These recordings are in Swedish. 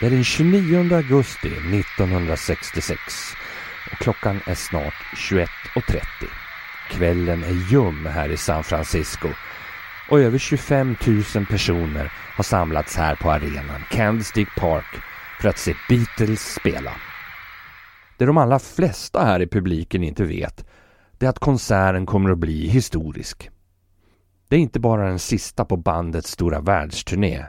Det är den 29 augusti 1966 och klockan är snart 21.30. Kvällen är ljum här i San Francisco och över 25 000 personer har samlats här på arenan Candlestick Park för att se Beatles spela. Det de allra flesta här i publiken inte vet det är att konserten kommer att bli historisk. Det är inte bara den sista på bandets stora världsturné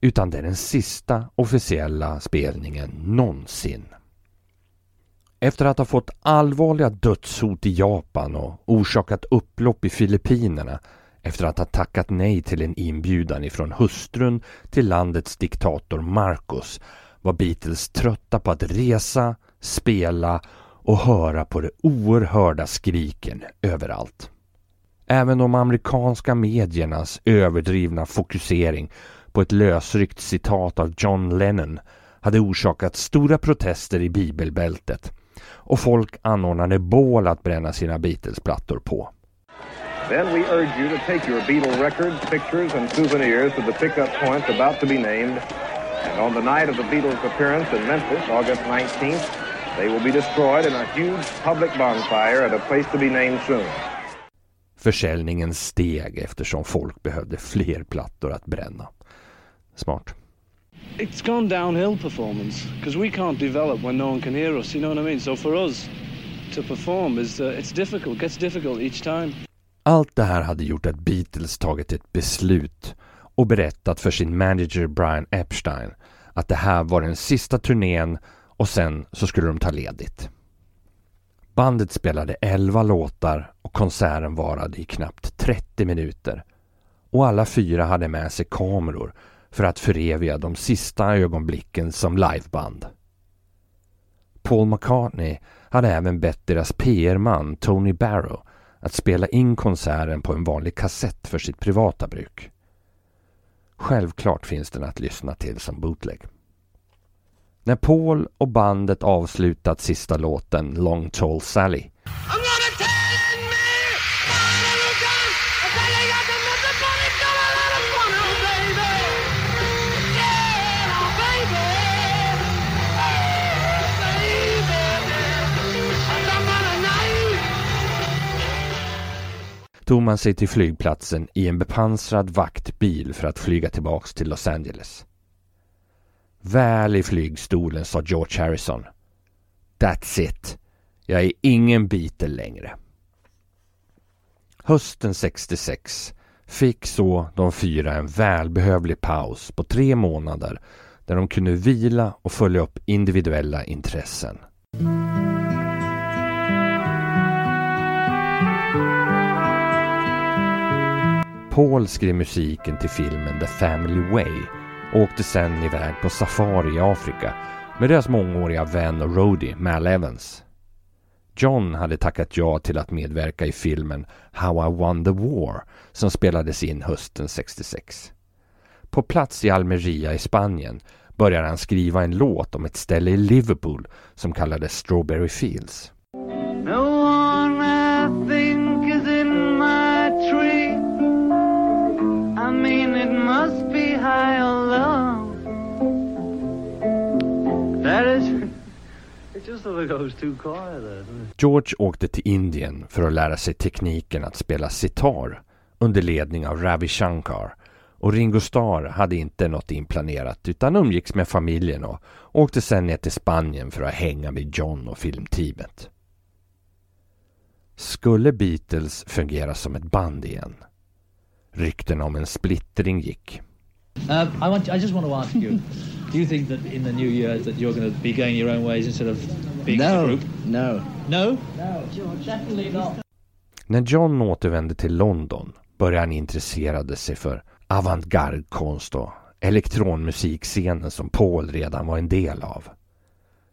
utan det är den sista officiella spelningen någonsin. Efter att ha fått allvarliga dödshot i Japan och orsakat upplopp i Filippinerna efter att ha tackat nej till en inbjudan ifrån hustrun till landets diktator Marcos var Beatles trötta på att resa, spela och höra på de oerhörda skriken överallt. Även de amerikanska mediernas överdrivna fokusering på ett lösryckt citat av John Lennon hade orsakat stora protester i bibelbältet och folk anordnade bål att bränna sina Beatles-plattor på. Then we urge you to take your Beatle records, pictures and souvenirs to the pickup points about to be named. And on the night of the Beatles' appearance in Memphis, August 19th, they will be destroyed in a huge public bonfire at a place to be named soon. Försäljningen steg eftersom folk behövde fler plattor att bränna. Smart. It's gone downhill performance because we can't develop when no one can hear us. You know what I mean? So for us to perform is uh, it's difficult. Gets difficult each time. Allt det här hade gjort att Beatles tagit ett beslut och berättat för sin manager Brian Epstein att det här var den sista turnén och sen så skulle de ta ledigt. Bandet spelade 11 låtar och konserten varade i knappt 30 minuter. Och alla fyra hade med sig kameror för att föreviga de sista ögonblicken som liveband. Paul McCartney hade även bett deras PR-man Tony Barrow att spela in konserten på en vanlig kassett för sitt privata bruk. Självklart finns den att lyssna till som bootleg. När Paul och bandet avslutat sista låten Long Tall Sally tog man sig till flygplatsen i en bepansrad vaktbil för att flyga tillbaks till Los Angeles. Väl i flygstolen sa George Harrison. That's it. Jag är ingen Beatle längre. Hösten 66 fick så de fyra en välbehövlig paus på tre månader där de kunde vila och följa upp individuella intressen. Paul skrev musiken till filmen The Family Way och åkte sen iväg på safari i Afrika med deras mångåriga vän och roadie Mal Evans. John hade tackat ja till att medverka i filmen How I Won the War som spelades in hösten 66. På plats i Almeria i Spanien började han skriva en låt om ett ställe i Liverpool som kallades Strawberry Fields. No George åkte till Indien för att lära sig tekniken att spela sitar under ledning av Ravi Shankar och Ringo Starr hade inte något inplanerat utan umgicks med familjen och åkte sen ner till Spanien för att hänga med John och filmteamet. Skulle Beatles fungera som ett band igen? Rykten om en splittring gick. Uh, I, want, I just want to ask you, do you think that in the new year that you're going to be going your own ways instead of being no, a group? No. No? No, definitely not. När John återvände till London började han intressera sig för avantgarde-konst och elektronmusikscenen som Paul redan var en del av.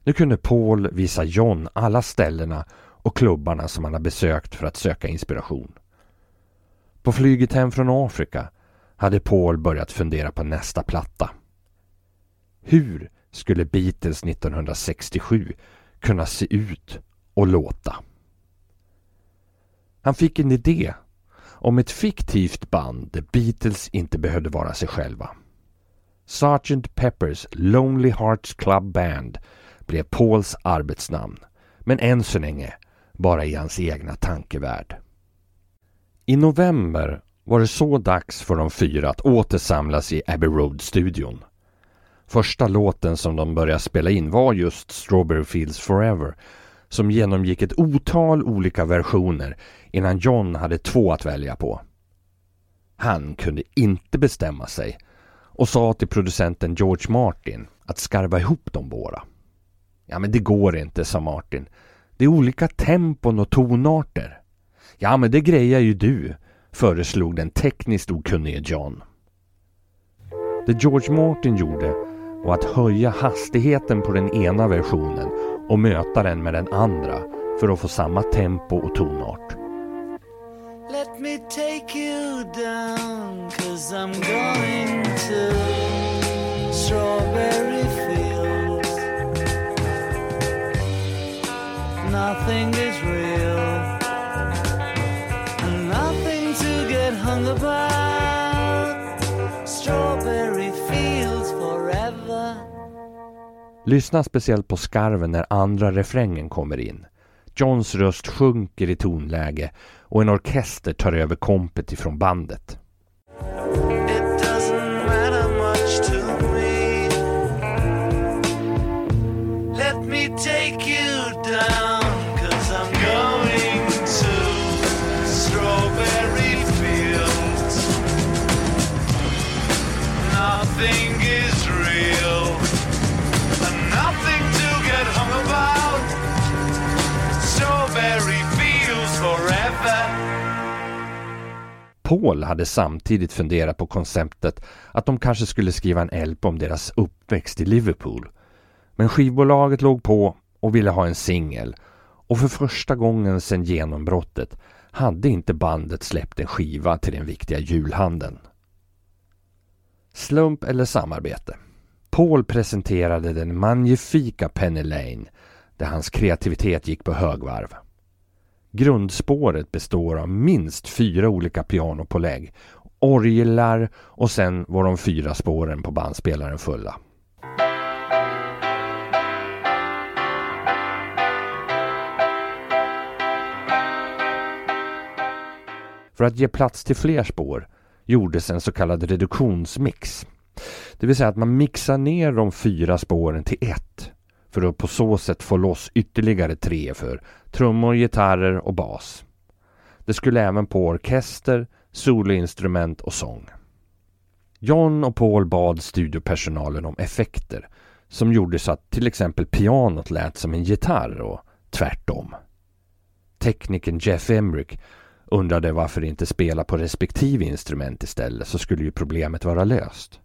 Nu kunde Paul visa John alla ställena och klubbarna som han har besökt för att söka inspiration. På flyget hem från Afrika hade Paul börjat fundera på nästa platta. Hur skulle Beatles 1967 kunna se ut och låta? Han fick en idé om ett fiktivt band där Beatles inte behövde vara sig själva. Sgt. Peppers Lonely Hearts Club Band blev Pauls arbetsnamn, men än så länge bara i hans egna tankevärld. I november var det så dags för de fyra att åter samlas i Abbey Road-studion. Första låten som de började spela in var just Strawberry Fields Forever som genomgick ett otal olika versioner innan John hade två att välja på. Han kunde inte bestämma sig och sa till producenten George Martin att skarva ihop de båda. Ja, men det går inte, sa Martin. Det är olika tempon och tonarter. Ja, men det grejar ju du, föreslog den tekniskt okunnige John. Det George Martin gjorde var att höja hastigheten på den ena versionen och möta den med den andra för att få samma tempo och tonart. Let me take you down cause I'm going to strawberry fields Nothing is real get hung Strawberry fields forever Lyssna speciellt på skarven när andra refrängen kommer in. Johns röst sjunker i tonläge och en orkester tar över kompet ifrån bandet. Paul hade samtidigt funderat på konceptet att de kanske skulle skriva en LP om deras uppväxt i Liverpool. Men skivbolaget låg på och ville ha en singel och för första gången sedan genombrottet hade inte bandet släppt en skiva till den viktiga julhandeln. Slump eller samarbete? Paul presenterade den magnifika Penny Lane där hans kreativitet gick på högvarv. Grundspåret består av minst fyra olika pianopålägg, orglar och sen var de fyra spåren på bandspelaren fulla. För att ge plats till fler spår gjordes en så kallad reduktionsmix. Det vill säga att man mixar ner de fyra spåren till ett för att på så sätt få loss ytterligare tre för trummor, gitarrer och bas. Det skulle även på orkester, soloinstrument och sång. John och Paul bad studiopersonalen om effekter som gjorde så att till exempel pianot lät som en gitarr och tvärtom. Teknikern Jeff Emrick undrade varför inte spela på respektive instrument istället så skulle ju problemet vara löst.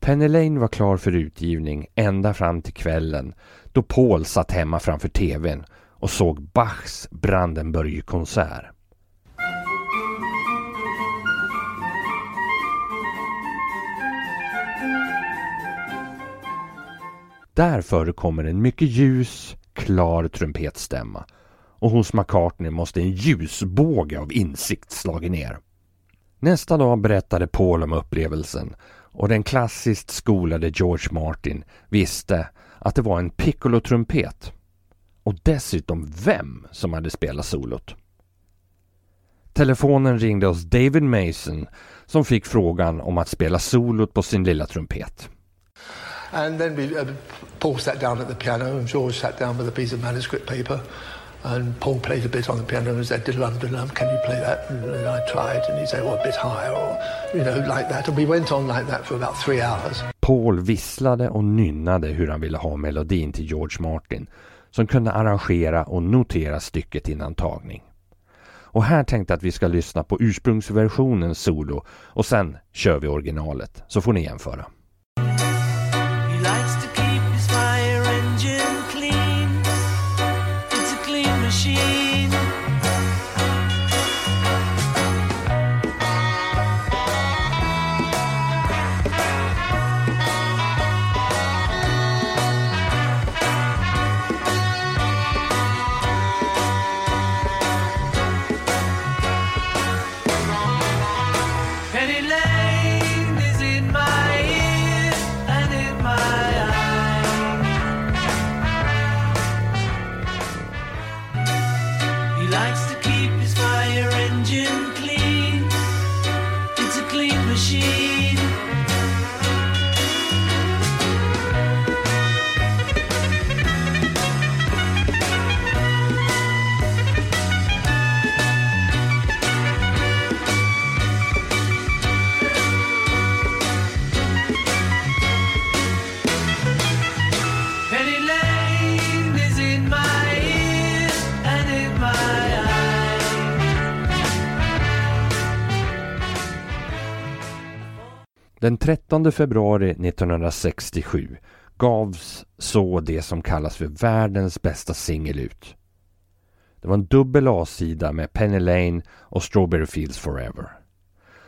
Penny Lane var klar för utgivning ända fram till kvällen då Paul satt hemma framför TVn och såg Bachs Brandenburgkonsert. Där förekommer en mycket ljus, klar trumpetstämma och hos McCartney måste en ljusbåge av insikt slagit ner. Nästa dag berättade Paul om upplevelsen och den klassiskt skolade George Martin visste att det var en piccolo-trumpet och dessutom vem som hade spelat solot. Telefonen ringde hos David Mason som fick frågan om att spela solot på sin lilla trumpet. And then we, uh, Paul sat down at the piano and George sat down with a piece of manuscript paper and Paul played a bit on the piano and said, diddle diddle can you play that? And, and I tried and he said, well, a bit higher or, you know, like that. And we went on like that for about three hours. Paul visslade och nynnade hur han ville ha melodin till George Martin som kunde arrangera och notera stycket innan tagning. Och här tänkte jag att vi ska lyssna på ursprungsversionens solo och sen kör vi originalet så får ni jämföra. Den 13 februari 1967 gavs så det som kallas för världens bästa singel ut. Det var en dubbel A-sida med Penny Lane och Strawberry Fields Forever.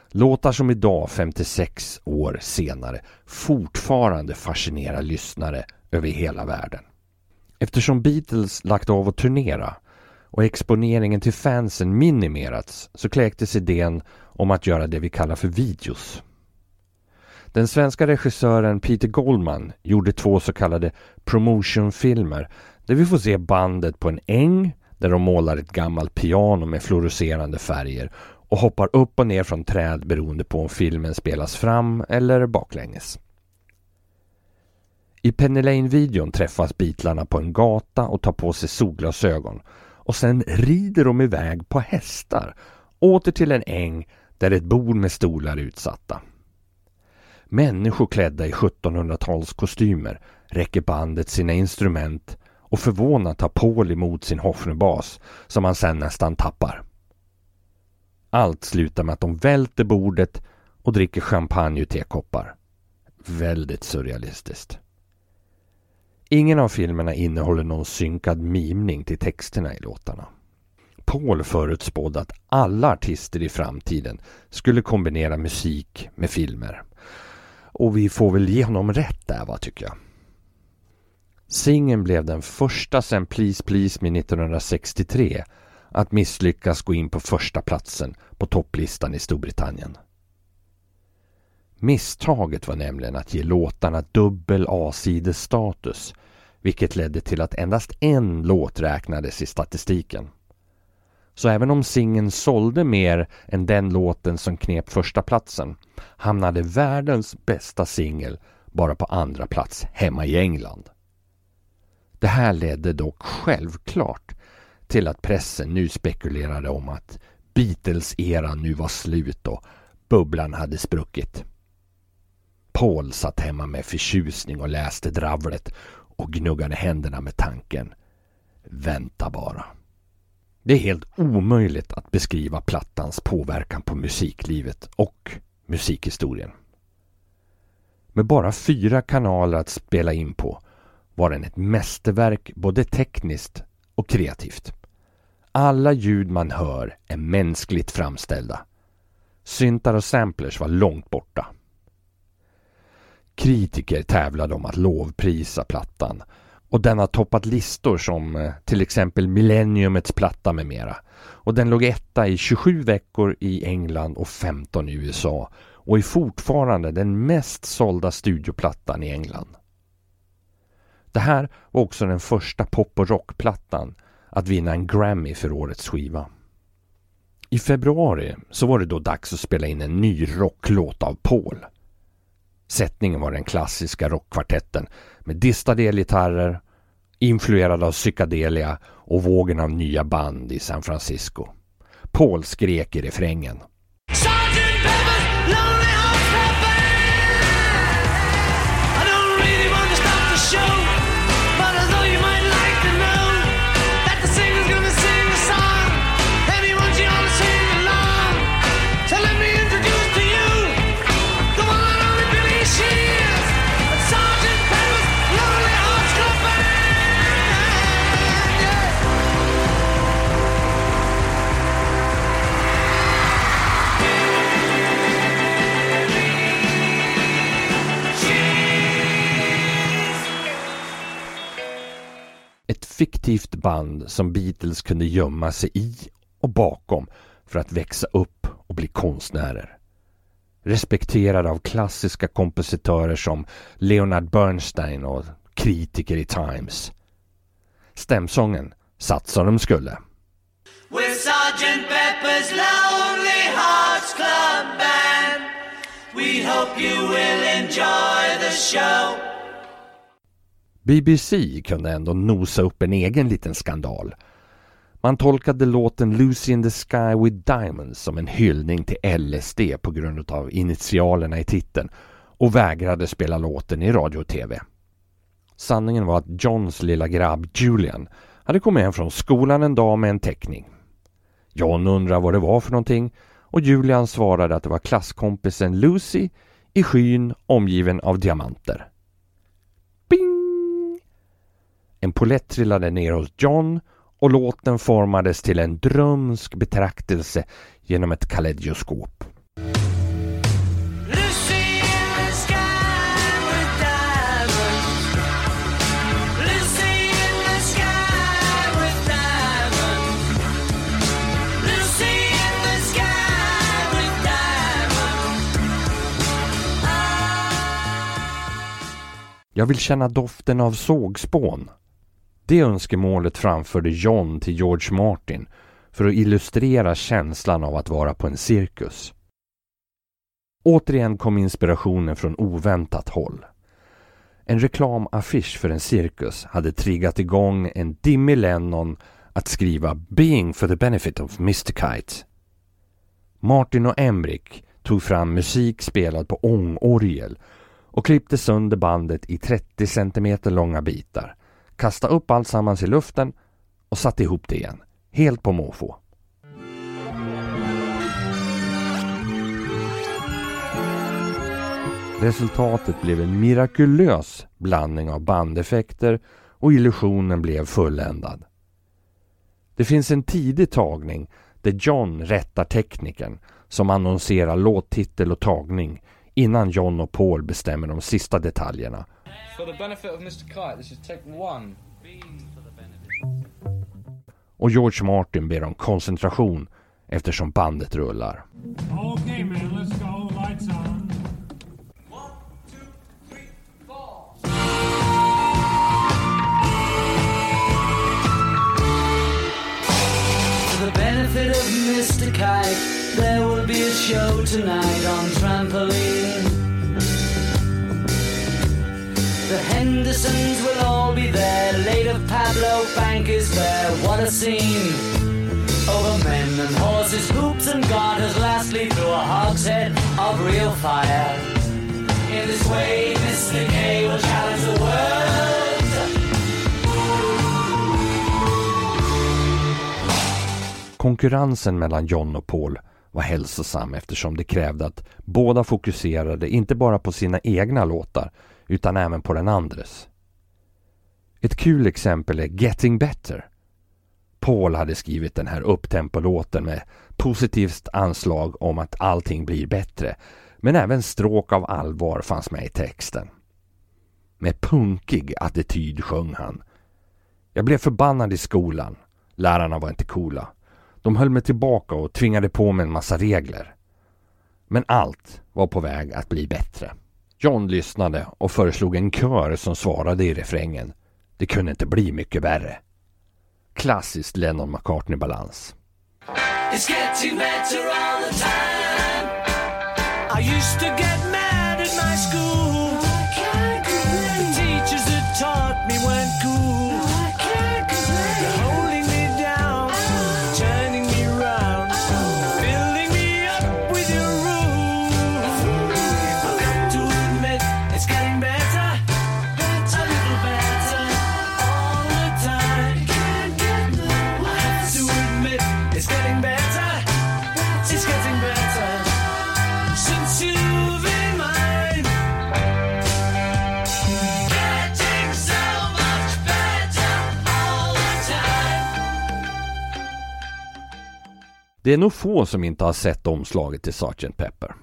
Låtar som idag, 56 år senare, fortfarande fascinerar lyssnare över hela världen. Eftersom Beatles lagt av att turnera och exponeringen till fansen minimerats så kläcktes idén om att göra det vi kallar för videos. Den svenska regissören Peter Goldman gjorde två så kallade promotionfilmer där vi får se bandet på en äng där de målar ett gammalt piano med fluorescerande färger och hoppar upp och ner från träd beroende på om filmen spelas fram eller baklänges. I Penny Lane-videon träffas Beatlarna på en gata och tar på sig solglasögon och sen rider de iväg på hästar åter till en äng där ett bord med stolar är utsatta. Människor klädda i 1700-talskostymer räcker bandet sina instrument och förvånat tar Paul emot sin Hofnerbas som han sen nästan tappar. Allt slutar med att de välter bordet och dricker champagne ur tekoppar. Väldigt surrealistiskt. Ingen av filmerna innehåller någon synkad mimning till texterna i låtarna. Paul förutspådde att alla artister i framtiden skulle kombinera musik med filmer. Och vi får väl ge honom rätt där va, tycker jag. Singeln blev den första sen Please Please Me 1963 att misslyckas gå in på första platsen på topplistan i Storbritannien. Misstaget var nämligen att ge låtarna dubbel A-sidestatus vilket ledde till att endast en låt räknades i statistiken. Så även om singeln sålde mer än den låten som knep första platsen hamnade världens bästa singel bara på andra plats hemma i England. Det här ledde dock självklart till att pressen nu spekulerade om att Beatles-eran nu var slut och bubblan hade spruckit. Paul satt hemma med förtjusning och läste dravlet och gnuggade händerna med tanken. Vänta bara. Det är helt omöjligt att beskriva plattans påverkan på musiklivet och musikhistorien. Med bara fyra kanaler att spela in på var den ett mästerverk både tekniskt och kreativt. Alla ljud man hör är mänskligt framställda. Syntar och samplers var långt borta. Kritiker tävlade om att lovprisa plattan och den har toppat listor som eh, till exempel Millenniumets platta med mera. Och den låg etta i 27 veckor i England och 15 i USA och är fortfarande den mest sålda studioplattan i England. Det här var också den första pop och rockplattan att vinna en Grammy för årets skiva. I februari så var det då dags att spela in en ny rocklåt av Paul. Sättningen var den klassiska rockkvartetten med distade elgitarrer, influerad av psykadelia och vågen av nya band i San Francisco. Paul skrek i refrängen. Ett fiktivt band som Beatles kunde gömma sig i och bakom för att växa upp och bli konstnärer. Respekterade av klassiska kompositörer som Leonard Bernstein och kritiker i Times. Stämsången satt som de skulle. With Sergeant Pepper's Lonely Hearts Club Band We hope you will enjoy the show BBC kunde ändå nosa upp en egen liten skandal. Man tolkade låten Lucy in the Sky with Diamonds som en hyllning till LSD på grund av initialerna i titeln och vägrade spela låten i radio och TV. Sanningen var att Johns lilla grabb Julian hade kommit hem från skolan en dag med en teckning. John undrade vad det var för någonting och Julian svarade att det var klasskompisen Lucy i skyn omgiven av diamanter. En polett trillade ner hos John och låten formades till en drömsk betraktelse genom ett kaleidoskop. Jag vill känna doften av sågspån. Det önskemålet framförde John till George Martin för att illustrera känslan av att vara på en cirkus. Återigen kom inspirationen från oväntat håll. En reklamaffisch för en cirkus hade triggat igång en dimmig Lennon att skriva “Being for the benefit of Mr Kite”. Martin och Emrik tog fram musik spelad på ångorgel och klippte sönder bandet i 30 cm långa bitar. Kastade upp allt sammans i luften och satte ihop det igen. Helt på måfå. Resultatet blev en mirakulös blandning av bandeffekter och illusionen blev fulländad. Det finns en tidig tagning där John rättar tekniken som annonserar låttitel och tagning innan John och Paul bestämmer de sista detaljerna. Och George Martin ber om koncentration eftersom bandet rullar. Okay, man, benefit of Mr. Kite, there will be a show tonight on trampoline. The Hendersons will all be there, later Pablo Bank is there, what a scene. Over men and horses, hoops and garters, lastly through a hogshead of real fire. In this way, Mr. K will challenge the world. Konkurrensen mellan John och Paul var hälsosam eftersom det krävde att båda fokuserade inte bara på sina egna låtar utan även på den andres. Ett kul exempel är Getting Better. Paul hade skrivit den här upptempolåten med positivt anslag om att allting blir bättre men även stråk av allvar fanns med i texten. Med punkig attityd sjöng han. Jag blev förbannad i skolan. Lärarna var inte coola. De höll mig tillbaka och tvingade på mig en massa regler. Men allt var på väg att bli bättre. John lyssnade och föreslog en kör som svarade i refrängen. Det kunde inte bli mycket värre. Klassiskt Lennon McCartney-balans. It's getting all the time I used to get mad at my school Det är nog få som inte har sett omslaget till Sgt. Pepper.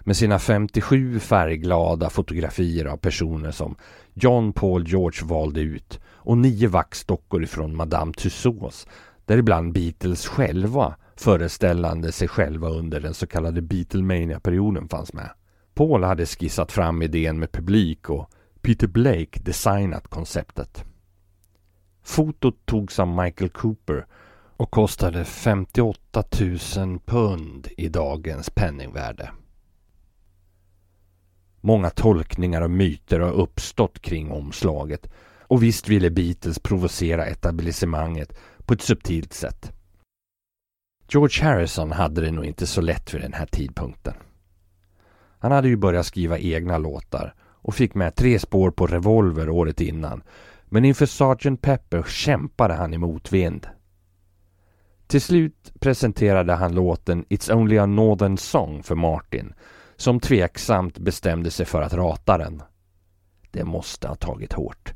Med sina 57 färgglada fotografier av personer som John Paul George valde ut och nio vaxdockor ifrån Madame Tussauds däribland Beatles själva föreställande sig själva under den så kallade Beatlemania-perioden fanns med. Paul hade skissat fram idén med publik och Peter Blake designat konceptet. Fotot togs av Michael Cooper och kostade 58 000 pund i dagens penningvärde. Många tolkningar och myter har uppstått kring omslaget och visst ville Beatles provocera etablissemanget på ett subtilt sätt. George Harrison hade det nog inte så lätt vid den här tidpunkten. Han hade ju börjat skriva egna låtar och fick med tre spår på Revolver året innan men inför Sgt. Pepper kämpade han i motvind. Till slut presenterade han låten It's Only a Northern Song för Martin som tveksamt bestämde sig för att rata den. Det måste ha tagit hårt.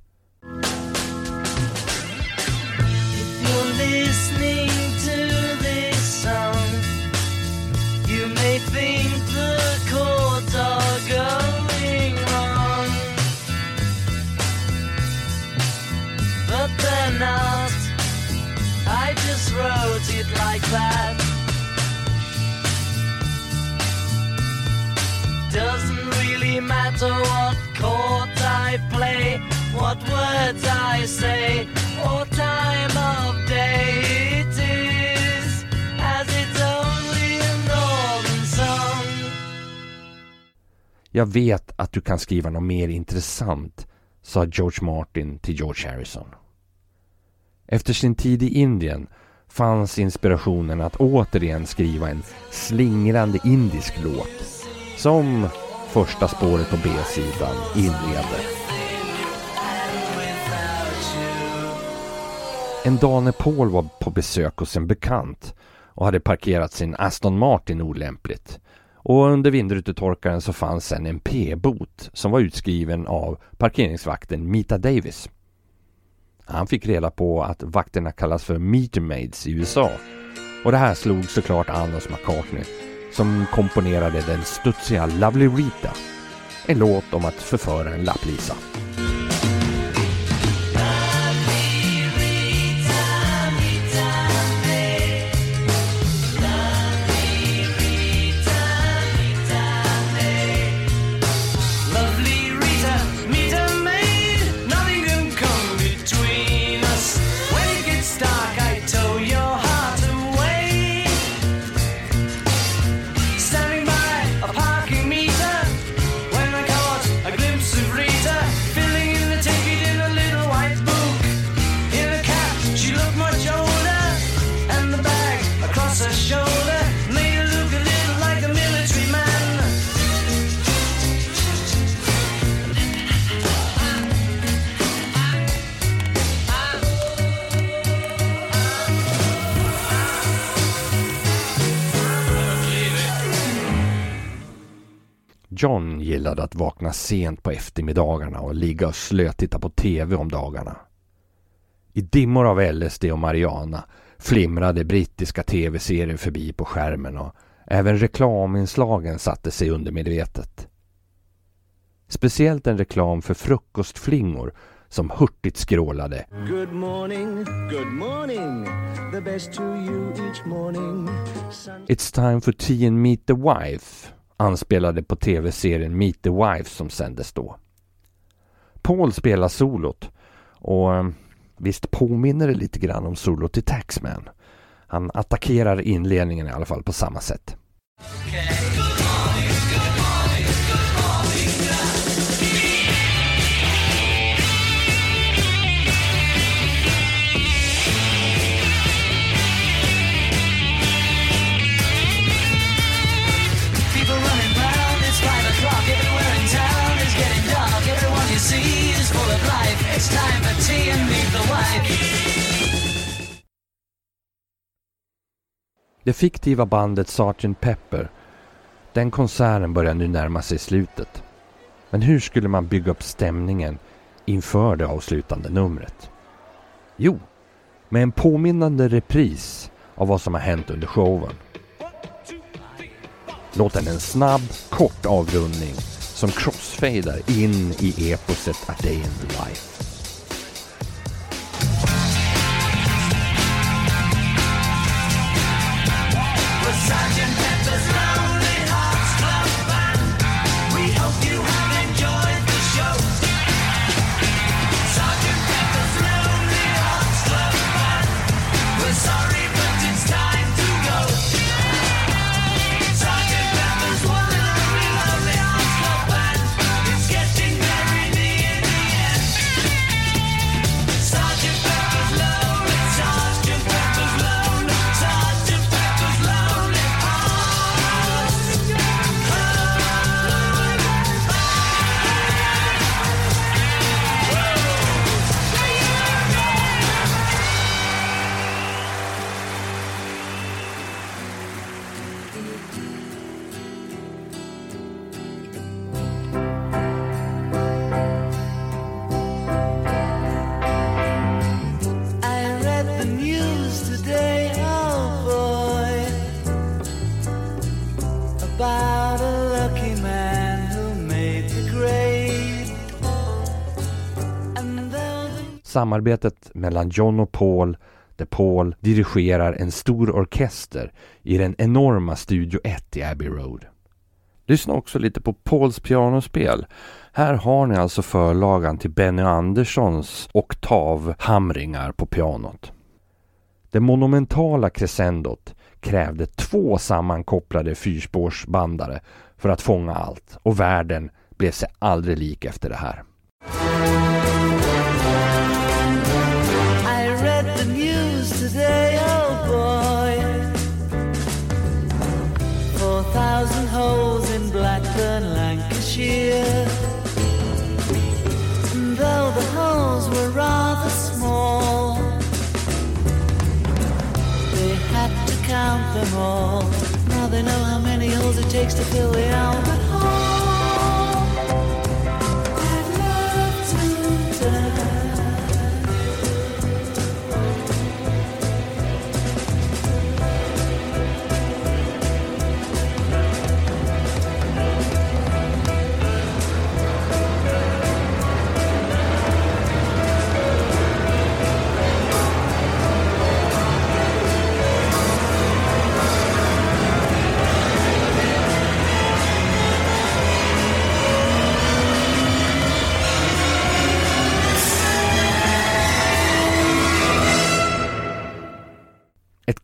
Say, or time of day it is, as it's only a northern song. Jag vet att du kan skriva något mer intressant, sa George Martin till George Harrison. Efter sin tid i Indien fanns inspirationen att återigen skriva en slingrande indisk låt som första spåret på B-sidan inleder. En dag när Paul var på besök hos en bekant och hade parkerat sin Aston Martin olämpligt och under vindrutetorkaren så fanns sen en P-bot som var utskriven av parkeringsvakten Mita Davis. Han fick reda på att vakterna kallas för metermaids i USA. Och det här slog såklart an hos McCartney som komponerade den studsiga Lovely Rita. En låt om att förföra en lapplisa. Gillade att vakna sent på eftermiddagarna och ligga och slötitta på TV om dagarna. I dimmor av LSD och Mariana flimrade brittiska TV-serier förbi på skärmen och även reklaminslagen satte sig undermedvetet. Speciellt en reklam för frukostflingor som hurtigt skrålade. Good morning, good morning. It's time for tea and meet the wife anspelade på tv-serien Meet the Wives som sändes då. Paul spelar solot och eh, visst påminner det lite grann om solot i Taxman. Han attackerar inledningen i alla fall på samma sätt. Okay. Det fiktiva bandet Sgt. Pepper, den konserten börjar nu närma sig slutet. Men hur skulle man bygga upp stämningen inför det avslutande numret? Jo, med en påminnande repris av vad som har hänt under showen. Låt den en snabb, kort avrundning som crossfadar in i eposet A Day in the Life. Samarbetet mellan John och Paul där Paul dirigerar en stor orkester i den enorma Studio 1 i Abbey Road. Lyssna också lite på Pauls pianospel. Här har ni alltså förlagan till Benny Anderssons oktavhamringar på pianot. Det monumentala crescendot krävde två sammankopplade fyrspårsbandare för att fånga allt och världen blev sig aldrig lik efter det här. Count them all. Now they know how many holes it takes to fill the Albert Hall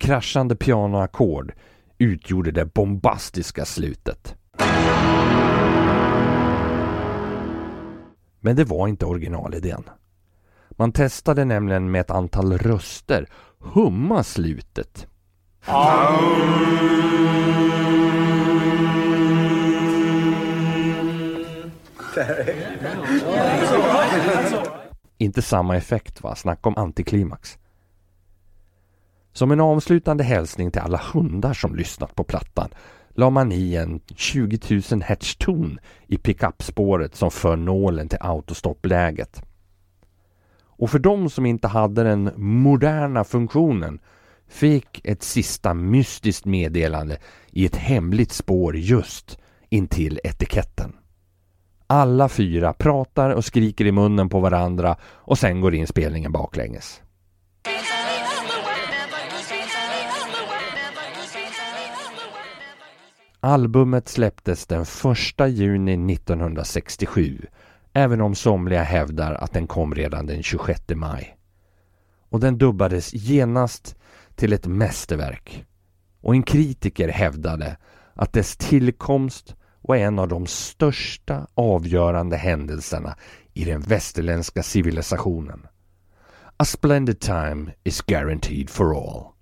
kraschande pianoackord utgjorde det bombastiska slutet. Men det var inte originalidén. Man testade nämligen med ett antal röster humma slutet. Inte samma effekt va? Snacka om antiklimax. Som en avslutande hälsning till alla hundar som lyssnat på plattan la man i en 20 000 hertz-ton i pickupspåret som för nålen till autostoppläget. Och för de som inte hade den moderna funktionen fick ett sista mystiskt meddelande i ett hemligt spår just intill etiketten. Alla fyra pratar och skriker i munnen på varandra och sen går inspelningen baklänges. Albumet släpptes den 1 juni 1967 även om somliga hävdar att den kom redan den 26 maj. Och den dubbades genast till ett mästerverk. Och en kritiker hävdade att dess tillkomst var en av de största avgörande händelserna i den västerländska civilisationen. A splendid time is guaranteed for all.